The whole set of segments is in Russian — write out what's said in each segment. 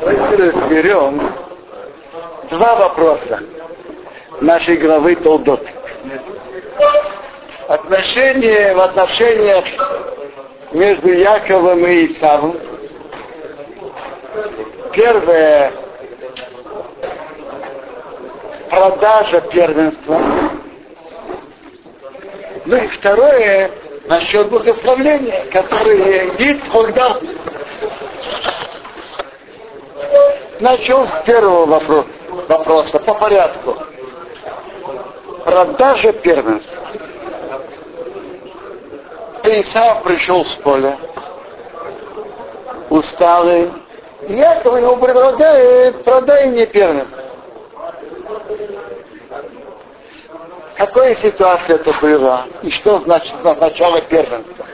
Давайте разберем два вопроса нашей главы Толдот. Отношения в отношениях между Яковом и Исавом. Первое продажа первенства. Ну и второе насчет благословления, которое Ицхок дал. Начал с первого вопроса, вопроса по порядку. Продажа первенства. Исав пришел с поля, усталый. Яков ему предлагает, продай мне первенство. Какая ситуация это была? И что значит начало первенства?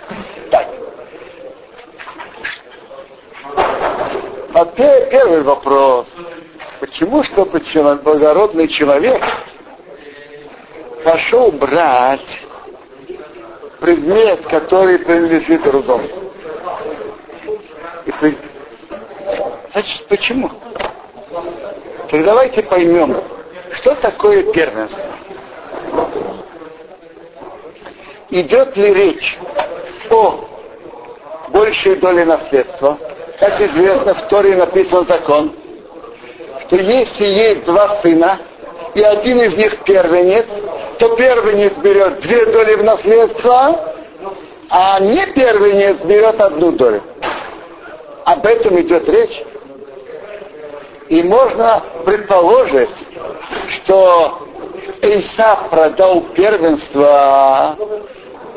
Так. А первый вопрос. Почему, чтобы человек, благородный человек пошел брать предмет, который принадлежит другому? И, значит, почему? Так давайте поймем, что такое первенство. Идет ли речь о большей доле наследства? Как известно, в Торе написан закон, что если есть два сына, и один из них первенец, то первенец берет две доли в наследство, а не первенец берет одну долю. Об этом идет речь. И можно предположить, что Исав продал первенство,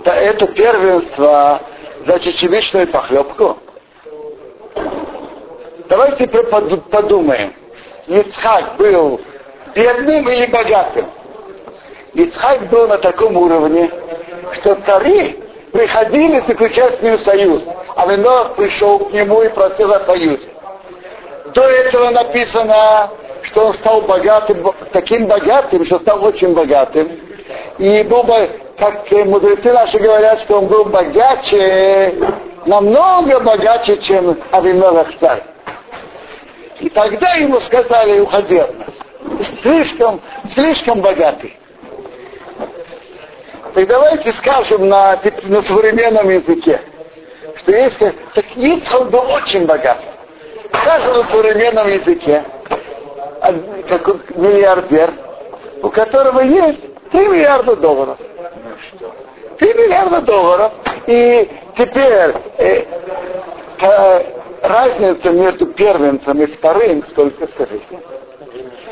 да это первенство за чечевичную похлебку. Давайте подумаем. Ицхак был бедным или богатым? Ицхак был на таком уровне, что цари приходили заключать с ним союз, а Винох пришел к нему и просил о союзе. До этого написано, что он стал богатым, таким богатым, что стал очень богатым. И был бы, как мудрецы наши говорят, что он был богаче, намного богаче, чем Авимелах царь. И тогда ему сказали, уходи от нас. Слишком, слишком богатый. Так давайте скажем на, на современном языке, что если так Ицхак был очень богат. Скажем на современном языке, как миллиардер, у которого есть 3 миллиарда долларов. 3 миллиарда долларов. И теперь э, э, разница между первенцем и вторым, сколько скажите?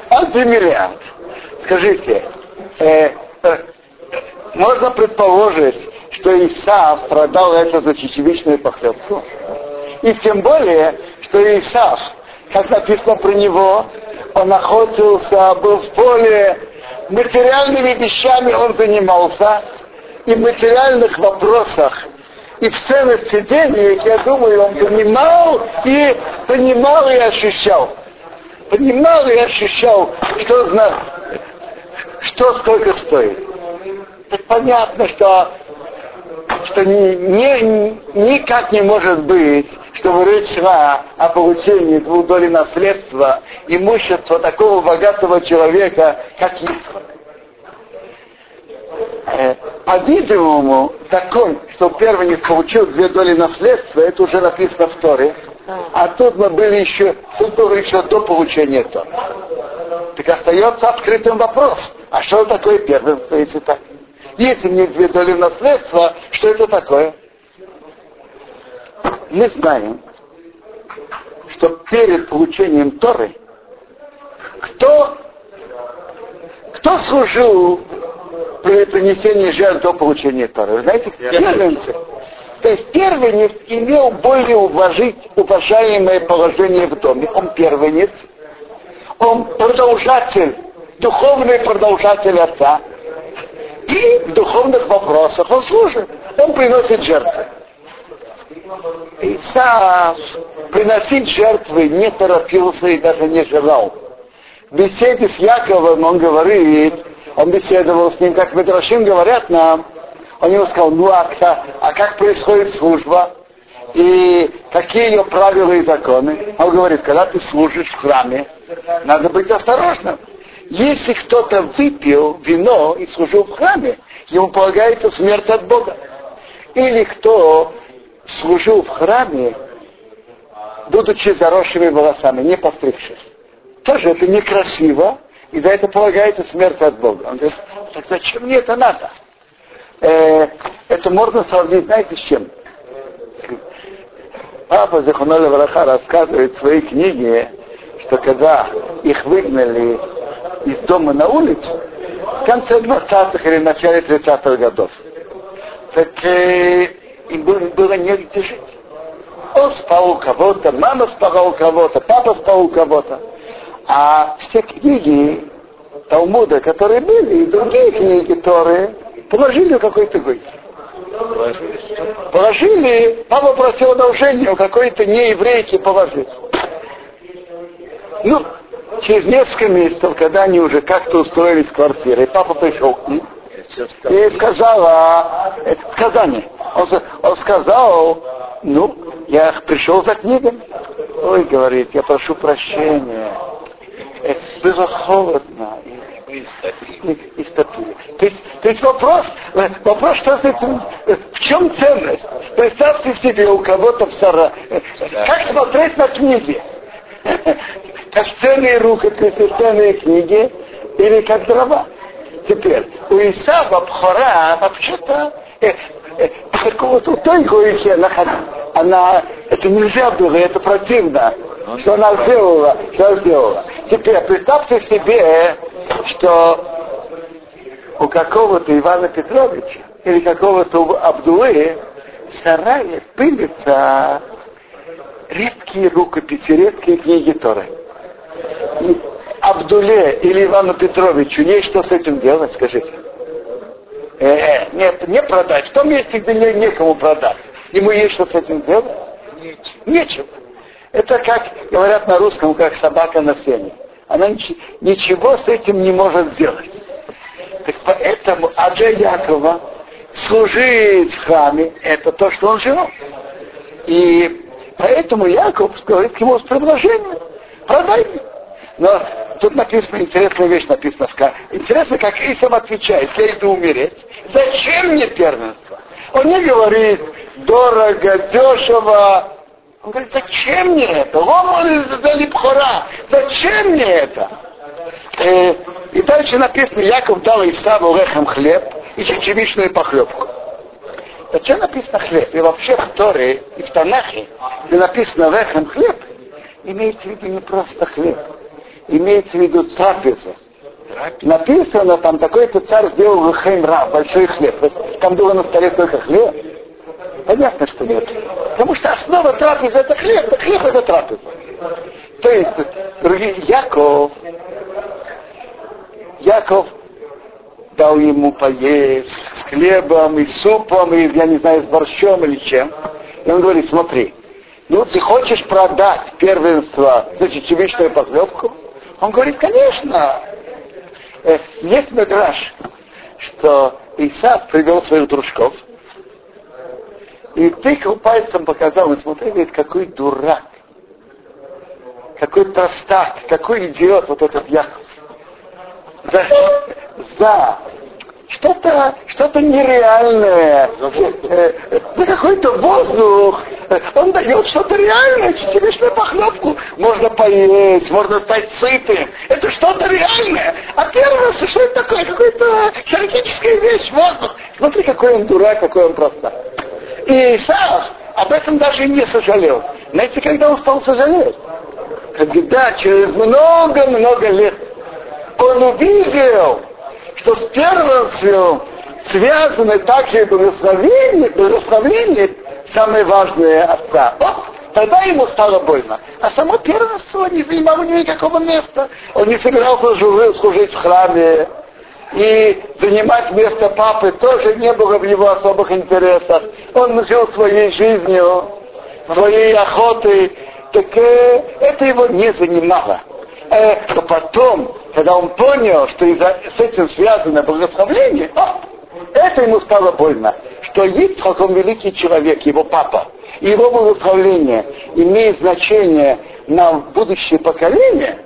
Один миллиард. Скажите, э, э, можно предположить, что Исаав продал это за чечевичную похлебку? И тем более, что Исаав, как написано про него, он охотился, был в поле, материальными вещами он занимался, и в материальных вопросах, и в ценности денег, я думаю, он понимал и понимал и ощущал. Понимал и ощущал, что, что сколько стоит. Так понятно, что что ни, ни, никак не может быть, чтобы речь шла о получении двух долей наследства, имущества такого богатого человека, как Ицхак. Э, по-видимому, закон, что первенец получил две доли наследства, это уже написано в Торе. А тут мы были еще, тут было еще до получения Тора. Так остается открытым вопрос. А что такое первенство, если так? Если мне две доли наследства, что это такое? Мы знаем, что перед получением Торы кто, кто служил при принесении жертв до получения Торы? Вы знаете, первенцы. То есть первенец имел более уважить, уважаемое положение в доме. Он первенец, он продолжатель, духовный продолжатель отца. И в духовных вопросах он служит. Он приносит жертвы. Исаав приносить жертвы не торопился и даже не желал. В беседе с Яковом он говорит, он беседовал с ним, как Медрашим говорят нам, Он ему сказал, ну а, а как происходит служба? И какие ее правила и законы? Он говорит, когда ты служишь в храме, надо быть осторожным. Если кто-то выпил вино и служил в храме, ему полагается смерть от Бога. Или кто служил в храме, будучи заросшими волосами, не постригшись. Тоже это некрасиво, и за это полагается смерть от Бога. Он говорит, так зачем мне это надо? Э, это можно сравнить, знаете, с чем? Папа Захуноля Вараха рассказывает в своей книге, что когда их выгнали из дома на улицу, в конце 20-х или начале 30-х годов, так э, им было, было негде жить. Он спал у кого-то, мама спала у кого-то, папа спал у кого-то. А все книги Талмуда, которые были, и другие книги, которые положили в какой-то гой. Положили, папа просил одолжение у какой-то нееврейки положить. Ну, через несколько месяцев, когда они уже как-то устроились в квартире, папа пришел ним и сказал, а, это сказание. Он, он сказал, ну, я пришел за книгами. Ой, говорит, я прошу прощения. Было холодно. И, и, и стопили. То есть, то есть вопрос, вопрос, что этим, в чем ценность? Представьте себе у кого-то в сара, как смотреть на книги? Как ценные рукописи, ценные книги или как дрова? Теперь, у Исава Бхора вообще-то э, э, какого-то горечи она, она, это нельзя было, это противно, что она сделала, что она сделала. Теперь представьте себе, что у какого-то Ивана Петровича или какого-то Абдулы в сарае пылятся редкие рукописи, редкие книги Торы. И Абдуле или Ивану Петровичу есть что с этим делать, скажите? Э, нет, не продать. В том месте, где не, некому продать. Ему есть что с этим делать? Нечего. Нечего. Это как говорят на русском, как собака на сене. Она ничего с этим не может сделать. Так поэтому Аджа Якова служить в храме, это то, что он жил. И поэтому Яков говорит ему с предложением, продай мне. Но тут написана интересная вещь, написана Интересно, как Исам отвечает, я иду умереть. Зачем мне первенство? Он не говорит дорого, дешево. Он говорит, зачем мне это? Пхора. Зачем мне это? Э, и дальше написано, Яков дал Исаву лехом хлеб и чечевичную похлебку. Зачем написано хлеб? И вообще в Торе и в Танахе, где написано лехом хлеб, имеется в виду не просто хлеб имеется в виду трапеза. Написано там, такой-то царь сделал хеймра, большой хлеб. Там было на столе только хлеб. Понятно, что нет. Потому что основа трапезы это хлеб, а хлеб это трапеза. То есть, другие, Яков, Яков дал ему поесть с хлебом и супом, и, я не знаю, с борщом или чем. И он говорит, смотри, ну ты хочешь продать первенство за чечевичную похлебку, он говорит, конечно. Э, есть надраж, что Исаак привел своих дружков, и тыкал пальцем, показал, и смотри, говорит, какой дурак, какой простак, какой идиот вот этот Яков. За, за что-то что нереальное, э, за какой-то воздух. Он дает что-то реальное, чечевичную похлебку. Можно поесть, можно стать сытым. Это что-то реальное. А первое, что это такое? Какая-то теоретическая вещь, воздух. Смотри, какой он дурак, какой он простак. И Исаак об этом даже не сожалел. Знаете, когда он стал сожалеть? Когда через много-много лет он увидел, что с первенством связаны также и благословение, благословение самое важное отца. Вот тогда ему стало больно. А само первенство не занимало никакого места. Он не собирался служить в храме. И занимать место папы тоже не было в его особых интересах. Он жил своей жизнью, своей охотой. Так э, это его не занимало. Э, но потом, когда он понял, что с этим связано благословление, о, Это ему стало больно, что Ицхак, он великий человек, его папа, его благословление имеет значение на будущее поколение,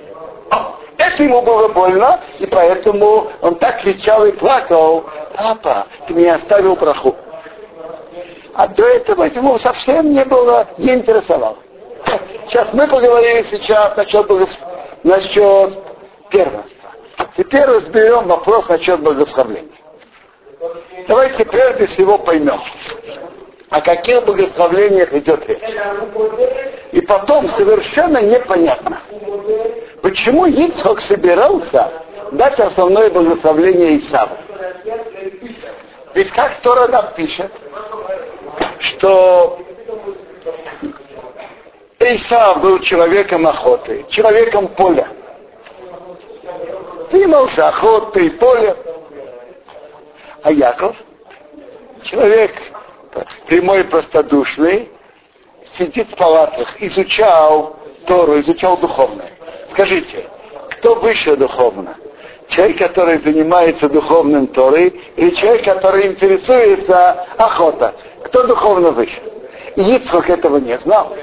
это ему было больно, и поэтому он так кричал и плакал, папа, ты меня оставил проху. А до этого ему совсем не было, не интересовало. Сейчас мы поговорили сейчас насчет, насчет первенства. Теперь разберем вопрос насчет благословления. Давайте прежде всего поймем, о каких благословлениях идет речь. И потом совершенно непонятно, почему Ицхок собирался дать основное благословление Исаву. Ведь как Тора нам пишет, что Исав был человеком охоты, человеком поля. Занимался охотой, полем. А Яков, человек прямой, простодушный, сидит в палатах, изучал Тору, изучал духовное. Скажите, кто выше духовно? Человек, который занимается духовным Торой, или человек, который интересуется охота? Кто духовно выше? И Ицхок этого не знал.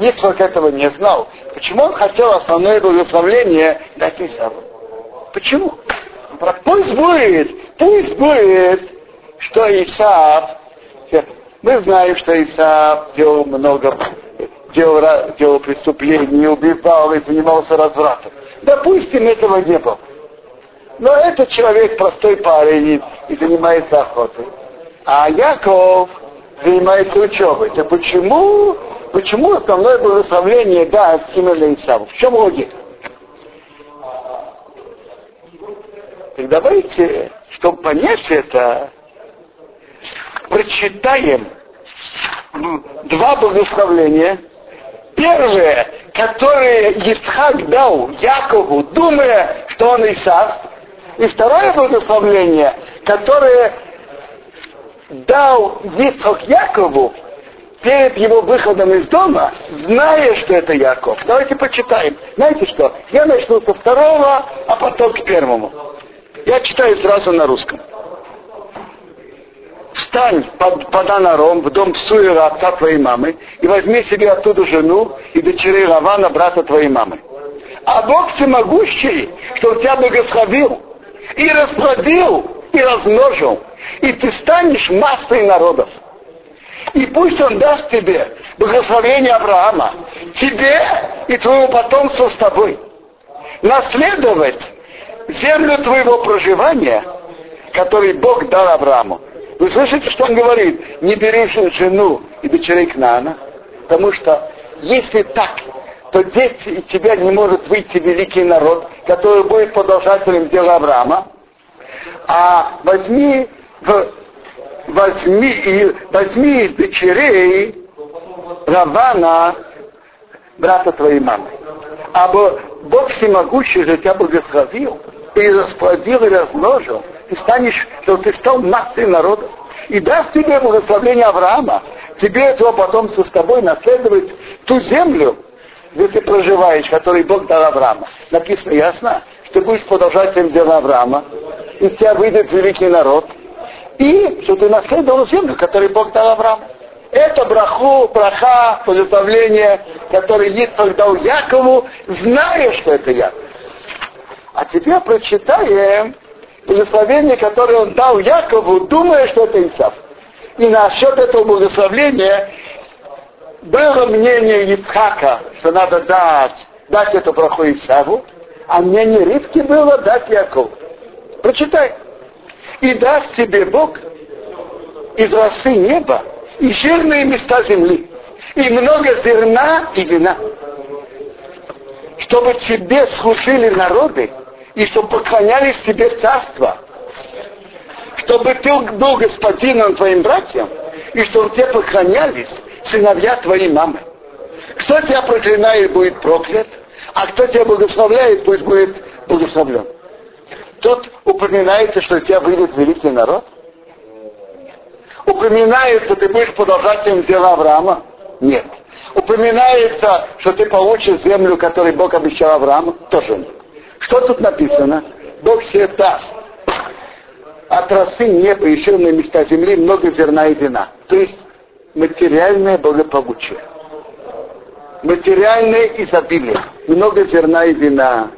Ицхок этого не знал. Почему он хотел основное благословление дать Исаву? Почему? Пусть будет, пусть будет, что Исав, мы знаем, что Исав делал много, делал, делал преступлений, убивал и занимался развратом. Допустим, этого не было. Но этот человек простой парень и занимается охотой. А Яков занимается учебой. То почему, почему основное благословление дать именно Исаву? В чем логика? Так давайте, чтобы понять это, прочитаем два благословления. Первое, которое Ицхак дал Якову, думая, что он Исав. И второе благословление, которое дал Ицхак Якову перед его выходом из дома, зная, что это Яков. Давайте почитаем. Знаете что? Я начну со второго, а потом к первому. Я читаю сразу на русском. Встань под, под Анаром в дом Суира, отца твоей мамы, и возьми себе оттуда жену и дочерей Равана, брата твоей мамы. А Бог всемогущий, что он тебя благословил, и расплодил, и размножил, и ты станешь массой народов. И пусть он даст тебе благословение Авраама, тебе и твоему потомству с тобой, наследовать землю твоего проживания, который Бог дал Аврааму. Вы слышите, что он говорит? Не бери жену и дочерей Кнана, потому что если так, то дети из тебя не может выйти великий народ, который будет продолжателем дела Авраама, а возьми, возьми, возьми из дочерей Равана, брата твоей мамы. А Бог всемогущий же тебя благословил, и расплодил, и размножил, ты станешь, что ты стал массой народа. И даст тебе благословение Авраама, тебе этого потомства с тобой наследовать ту землю, где ты проживаешь, который Бог дал Авраама. Написано ясно, что ты будешь продолжателем дела Авраама, и тебя выйдет великий народ, и что ты наследовал землю, которую Бог дал Аврааму. Это браху, браха, благословление, которое Ицхак дал Якову, зная, что это Яков. А теперь прочитаем благословение, которое он дал Якову, думая, что это Исав. И насчет этого благословения было мнение Ицхака, что надо дать, дать это браху Исаву, а мнение Ривки было дать Якову. Прочитай. И даст тебе Бог из росы неба и жирные места земли, и много зерна и вина, чтобы тебе служили народы, и чтобы поклонялись тебе царство, чтобы ты был господином твоим братьям, и чтобы тебе поклонялись сыновья твоей мамы. Кто тебя проклинает, будет проклят, а кто тебя благословляет, пусть будет благословлен. Тут упоминается, что у тебя выйдет великий народ. Упоминается, ты будешь продолжателем дела Авраама? Нет. Упоминается, что ты получишь землю, которую Бог обещал Аврааму? Тоже нет. Что тут написано? Бог себе даст от росы неба еще на места земли много зерна и вина. То есть материальное благополучие. Материальное изобилие. Много зерна и вина.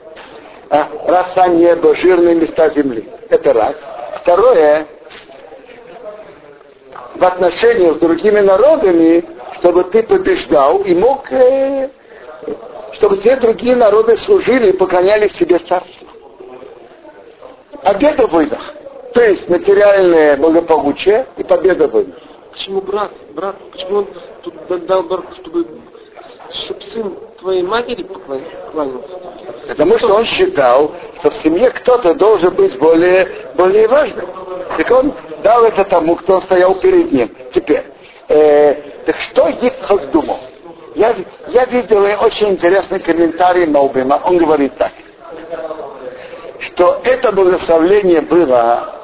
А, роса неба, жирные места земли. Это раз. Второе, в отношениях с другими народами, чтобы ты побеждал и мог, э, чтобы все другие народы служили и поклонялись себе царству. Победа в войнах. То есть материальное благополучие и победа в войнах. Почему брат? Брат, почему он тут дал барку, чтобы, чтобы сын твоей матери поклонился? Потому что он считал, что в семье кто-то должен быть более, более важным. Так он дал это тому, кто стоял перед ним. Теперь, э, так что Ицхак думал? Я, я видел очень интересный комментарий Маубима. Он говорит так, что это благословление было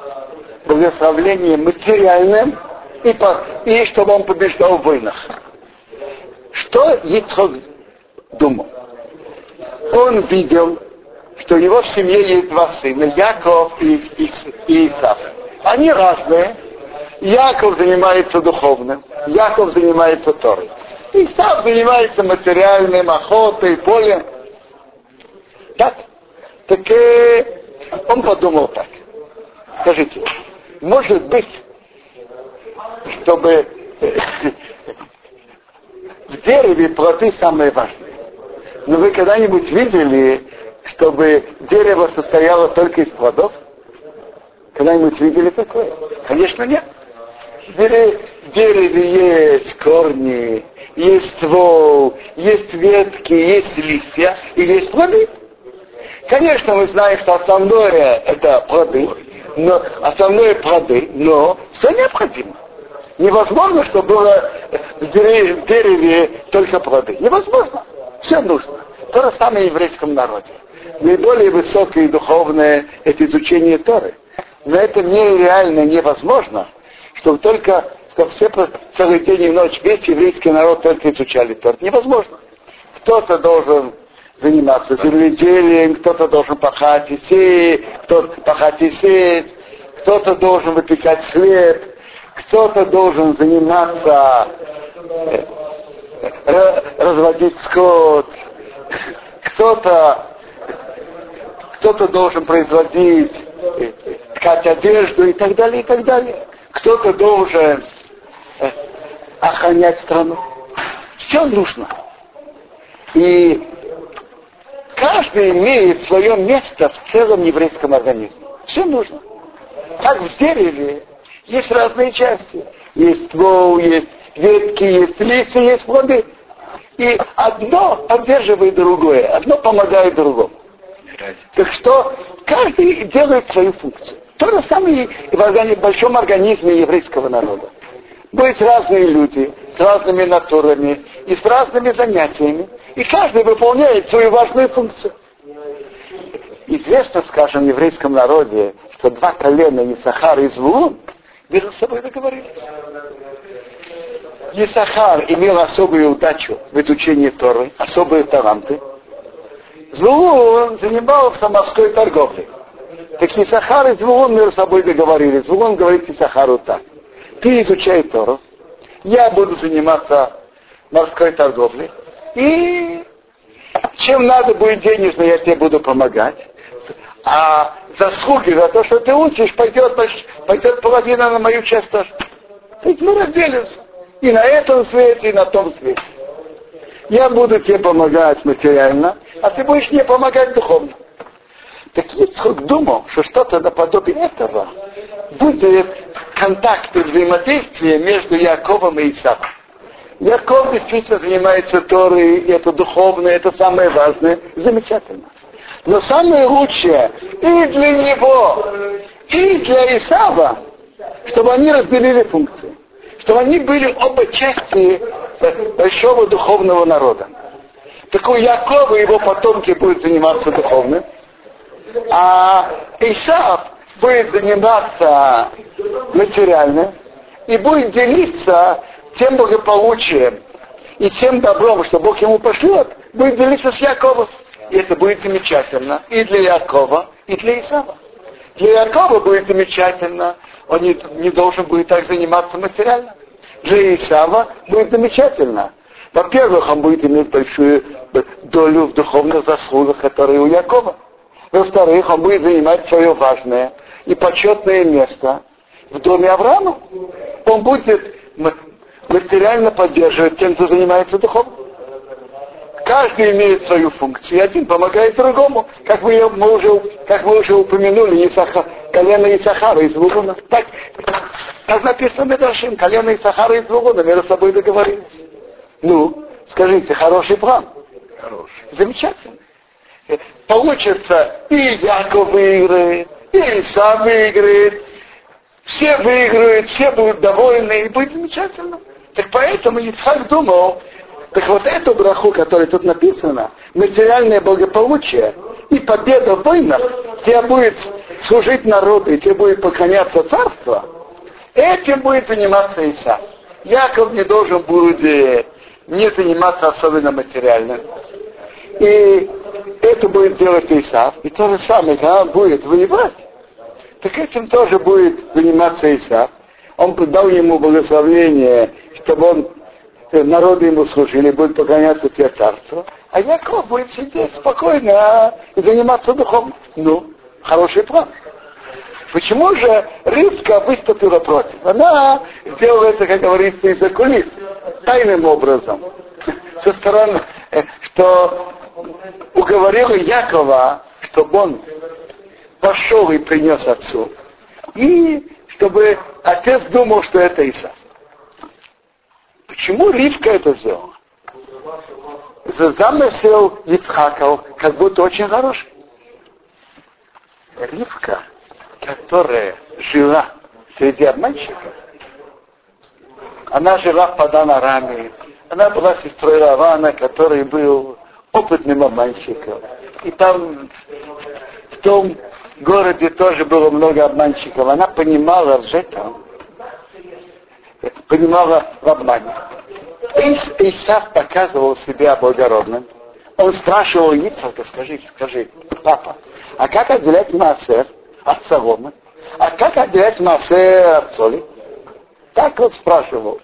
благословением материальным, и, по, и чтобы он побеждал в войнах. Что Ицхак думал? Он видел, что у него в семье есть два сына, Яков и, и, и Исав. Они разные. Яков занимается духовным, Яков занимается Торой. Исав занимается материальным, охотой, полем. Так? Так э, он подумал так. Скажите, может быть, чтобы в дереве плоды самые важные. Но вы когда-нибудь видели, чтобы дерево состояло только из плодов? Когда-нибудь видели такое? Конечно, нет. В дереве есть корни, есть ствол, есть ветки, есть листья и есть плоды. Конечно, мы знаем, что основное это плоды, но основное плоды, но все необходимо. Невозможно, чтобы было в дереве, только плоды. Невозможно. Все нужно. То же самое в еврейском народе. Наиболее высокое и духовное – это изучение Торы. Но это нереально, невозможно, чтобы только, чтобы все целый день и ночь весь еврейский народ только изучали Торы. Невозможно. Кто-то должен заниматься земледелием, кто-то должен пахать и сеять, кто-то пахать и сеять, кто-то должен выпекать хлеб, кто-то должен заниматься э, разводить скот, кто-то кто-то должен производить, э, ткать одежду и так далее, и так далее. Кто-то должен э, охранять страну. Все нужно. И каждый имеет свое место в целом еврейском организме. Все нужно. Как в дереве есть разные части. Есть ствол, есть ветки, есть листья, есть плоды. И одно поддерживает другое, одно помогает другому. Так что каждый делает свою функцию. То же самое и в большом организме еврейского народа. Будут разные люди с разными натурами и с разными занятиями. И каждый выполняет свою важную функцию. Известно, скажем, в еврейском народе, что два колена Исахар и Звулун между собой договорились. Исахар имел особую удачу в изучении Торы, особые таланты. Звулун занимался морской торговлей. Так Исахар и Звулун между собой договорились. Звулун говорит Исахару так. Ты изучай Тору, я буду заниматься морской торговлей, и чем надо будет денежно, я тебе буду помогать. А заслуги за то, что ты учишь, пойдет, пойдет половина на мою часть тоже. То есть мы разделимся. И на этом свете, и на том свете. Я буду тебе помогать материально, а ты будешь мне помогать духовно. Так Ицхок думал, что что-то наподобие этого будет контакт и взаимодействие между Яковом и Исааком. Яков действительно занимается Торой, и это духовное, это самое важное. Замечательно. Но самое лучшее и для него, и для Исава, чтобы они разделили функции. Чтобы они были оба части большого духовного народа. Так у Якова и его потомки будут заниматься духовным, а Исав будет заниматься материальным и будет делиться тем благополучием и тем добром, что Бог ему пошлет, будет делиться с Яковом. И это будет замечательно и для Якова, и для Исава. Для Якова будет замечательно, он не, не должен будет так заниматься материально. Для Исава будет замечательно. Во-первых, он будет иметь большую долю в духовных заслугах, которые у Якова. Во-вторых, он будет занимать свое важное и почетное место в доме Авраама. Он будет материально поддерживать тем, кто занимается духовным. Каждый имеет свою функцию, один помогает другому. Как мы, мы, уже, как мы уже упомянули, Исаха, колено Исахара из Вугуна. Так, так написано Медашим, колено Исахара из Вугуна между собой договорились. Ну, скажите, хороший план? Хороший. Замечательно. Получится и Яков выиграет, и выиграет, все выиграют, все будут довольны, и будет замечательно. Так поэтому Ицхак думал, так вот эту браху, которая тут написана, материальное благополучие и победа в войнах, тебе будет служить народу, и тебе будет поклоняться царство, этим будет заниматься Иса. Яков не должен будет не заниматься особенно материальным. И это будет делать Исав. И то же самое, когда он будет воевать, так этим тоже будет заниматься Исав. Он дал ему благословение, чтобы он э, народы ему служили, будет поклоняться тебе царству. А Яков будет сидеть спокойно и заниматься духом. Ну, хороший план. Почему же Ривка выступила против? Она сделала это, как говорится, из-за кулис, тайным образом. Со стороны, э, что уговорила Якова, чтобы он пошел и принес отцу. И чтобы отец думал, что это Исав. Почему Ривка это сделала? Замысел Ицхаков как будто очень хороший. Ривка, которая жила среди обманщиков, она жила в Паданараме, она была сестрой Равана, который был опытным обманщиком. И там, в том городе тоже было много обманщиков. Она понимала этом, понимала в обмане. Исав показывал себя благородным. Он спрашивал Ицака, скажи, скажи, папа, а как отделять массер от соломы? А как отделять массер от соли? Так вот спрашивал.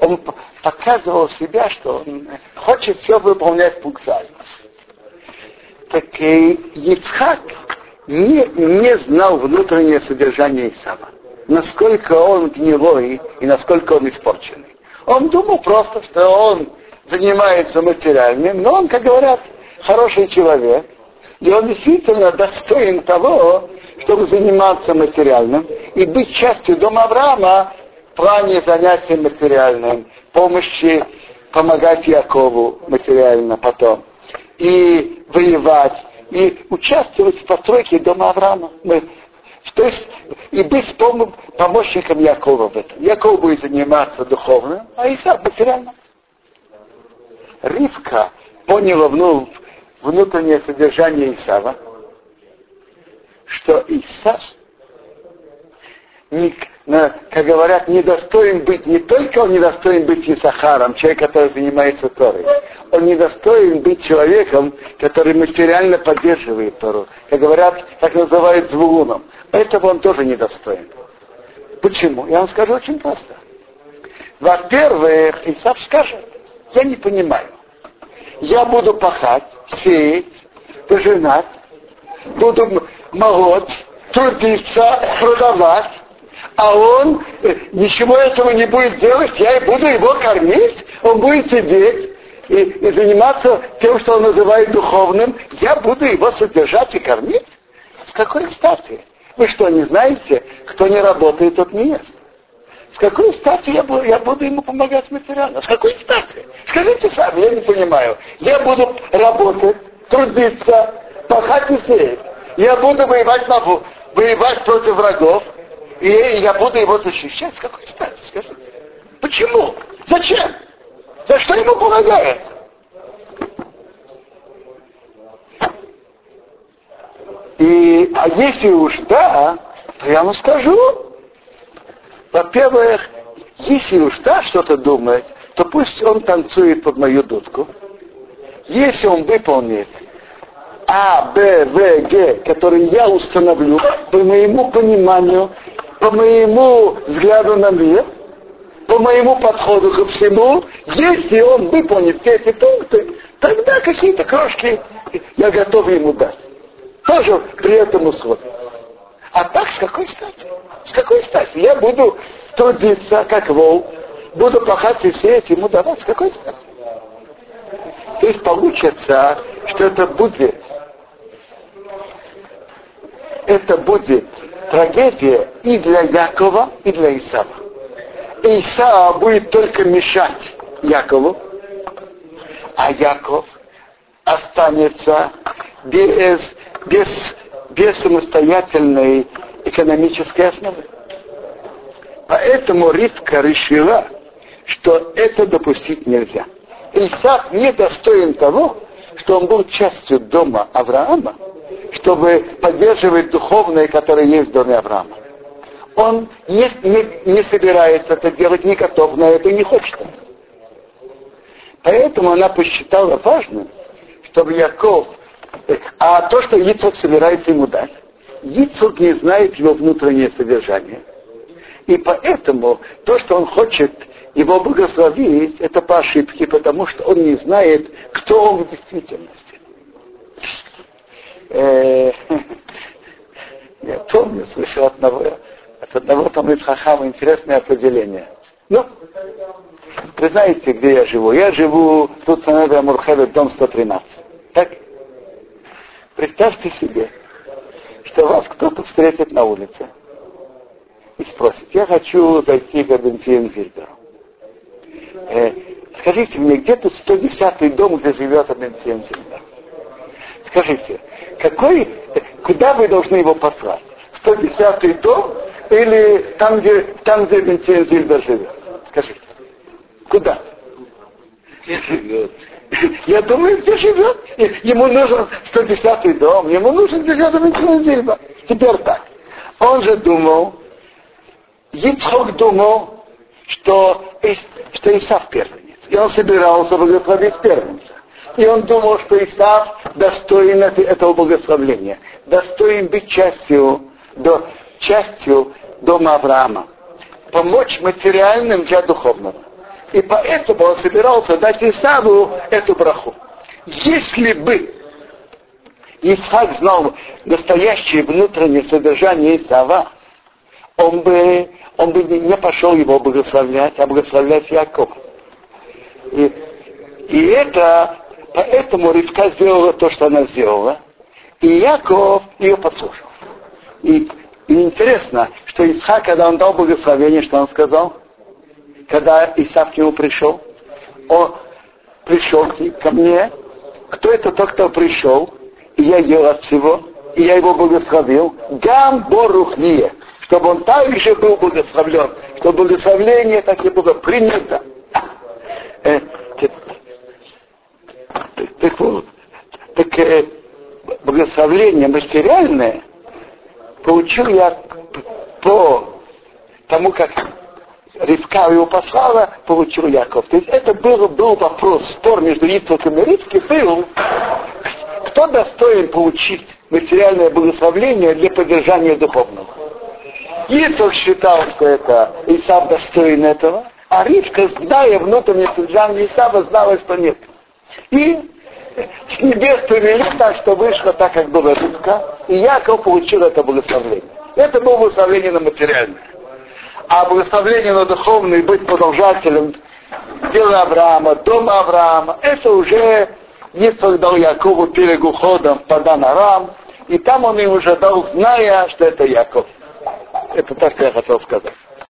Он показывал себя, что он хочет все выполнять пунктуально. Так и Ицхак не, не знал внутреннее содержание Исава. Насколько он гнилой и насколько он испорченный. Он думал просто, что он занимается материальным, но он, как говорят, хороший человек. И он действительно достоин того, чтобы заниматься материальным и быть частью дома Авраама плане занятий материальным, помощи, помогать Якову материально потом. И воевать, и участвовать в постройке дома Авраама. Мы, то есть и быть помощником Якова в этом. Яков будет заниматься духовным, а Исаак материально. Ривка поняла вну, внутреннее содержание Исава, что Исав, как говорят, недостоин быть, не только он недостоин быть Исахаром, человек, который занимается Торой, он недостоин быть человеком, который материально поддерживает Тору. Как говорят, так называют звугуном. Этого он тоже недостоин. Почему? Я вам скажу очень просто. Во-первых, Исав скажет, я не понимаю. Я буду пахать, сеять, пожинать, буду молоть, трудиться, продавать, а он э, ничего этого не будет делать, я и буду его кормить, он будет сидеть и, и заниматься тем, что он называет духовным, я буду его содержать и кормить? С какой стати? Вы что, не знаете, кто не работает, тот не ест? С какой стати я буду, я буду ему помогать материально? С какой стати? Скажите сами, я не понимаю. Я буду работать, трудиться, пахать и сеять. Я буду воевать, на, воевать против врагов, и я буду его защищать. С какой стати, скажите? Почему? Зачем? За что ему помогает? И, а если уж да, то я вам скажу. Во-первых, если уж да что-то думает, то пусть он танцует под мою дудку. Если он выполнит А, Б, В, Г, которые я установлю по моему пониманию, по моему взгляду на мир, по моему подходу ко всему, если он выполнит все эти пункты, тогда какие-то крошки я готов ему дать. Тоже при этом условии. А так с какой стати? С какой стати? Я буду трудиться, как волк, буду пахать и сеять, ему давать. С какой стати? То есть получится, что это будет это будет трагедия и для Якова, и для Исава. Исава будет только мешать Якову, а Яков останется без, без, без самостоятельной экономической основы. Поэтому Ривка решила, что это допустить нельзя. Исаак не достоин того, что он был частью дома Авраама, чтобы поддерживать духовное, которое есть в доме Авраама. Он не, не, не собирается это делать, не готов на это, не хочет. Поэтому она посчитала важным, чтобы Яков, а то, что Ицок собирается ему дать, Ицок не знает его внутреннее содержание. И поэтому то, что он хочет его благословить, это по ошибке, потому что он не знает, кто он в действительности. Э, я помню, слышал от одного, от одного там из Хахама интересное определение. Ну, вы знаете, где я живу? Я живу тут в Санеда Мурхеве, дом 113. Так? Представьте себе, что вас кто-то встретит на улице и спросит, я хочу зайти к Бензин Зильберу. Э, скажите мне, где тут 110-й дом, где живет Бензин Зильбер? Скажите, какой, куда вы должны его послать? 110-й дом или там, где, там, где Бензин Зильбер живет? Скажите. Куда? Где живет? Я думаю, где живет. Ему нужен 110-й дом, ему нужен где живет Бензин Зильбер. Теперь так. Он же думал, Ицхок думал, что, что Исав первенец. И он собирался благословить первенца. И он думал, что Исав достоин этого благословления, достоин быть частью, до, частью дома Авраама, помочь материальным для духовного. И поэтому он собирался дать Исаву эту браху. Если бы Исаак знал настоящее внутреннее содержание Исава, он бы, он бы не пошел его благословлять, а благословлять Якова. И, и это Поэтому Ривка сделала то, что она сделала, и Яков ее послушал. И, и интересно, что Исхак, когда он дал благословение, что он сказал? Когда Исаак к нему пришел, он пришел ко мне, кто это тот, кто пришел, и я ел от всего, и я его благословил, гам борухние, чтобы он также был благословлен, чтобы благословление так и было принято. Так так э, благословление материальное получил я по тому, как Ривка его послала, получил Яков. То есть это был, был вопрос, спор между Ицоком и Ривки был, кто достоин получить материальное благословление для поддержания духовного. Ицок считал, что это Исав достоин этого, а Ривка, зная внутреннее содержание Исава, знала, что нет. И с небес привели так, что вышло так, как было Ривка, и Яков получил это благословение. Это было благословение на материальное. А благословение на духовное, быть продолжателем дела Авраама, дома Авраама, это уже Ницхак дал Якову перед уходом в Падан Арам, и там он им уже дал, зная, что это Яков. Это то, что я хотел сказать.